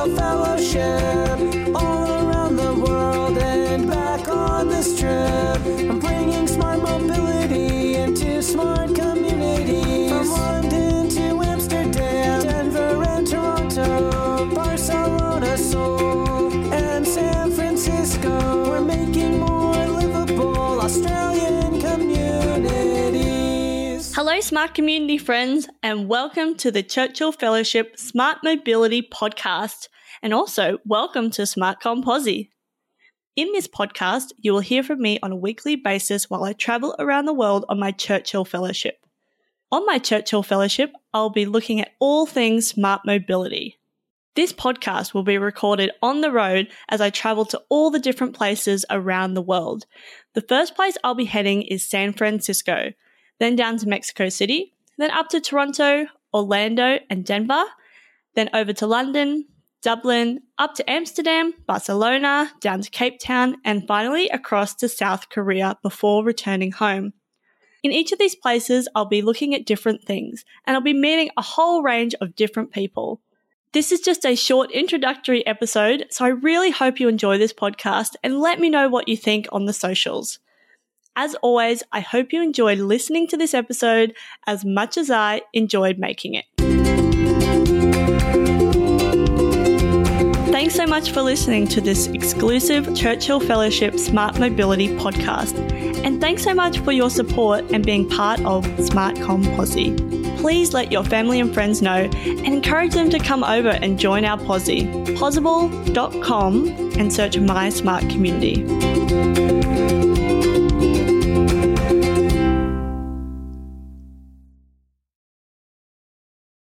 Churchill Fellowship. Hello, Smart Community friends, and welcome to the Churchill Fellowship Smart Mobility Podcast, and also welcome to SmartCommPozzie. In this podcast, you will hear from me on a weekly basis while I travel around the world on my Churchill Fellowship. On my Churchill Fellowship, I'll be looking at all things smart mobility. This podcast will be recorded on the road as I travel to all the different places around the world. The first place I'll be heading is San Francisco, then down to Mexico City, then up to Toronto, Orlando, and Denver, then over to London, Dublin, up to Amsterdam, Barcelona, down to Cape Town, and finally across to South Korea before returning home. In each of these places, I'll be looking at different things, and I'll be meeting a whole range of different people. This is just a short introductory episode, so I really hope you enjoy this podcast and let me know what you think on the socials. As always, I hope you enjoyed listening to this episode as much as I enjoyed making it. Thanks so much for listening to this exclusive Churchill Fellowship Smart Mobility podcast. And thanks so much for your support and being part of SmartCom Posse. Please let your family and friends know and encourage them to come over and join our posse. Possible.com and search My Smart Community.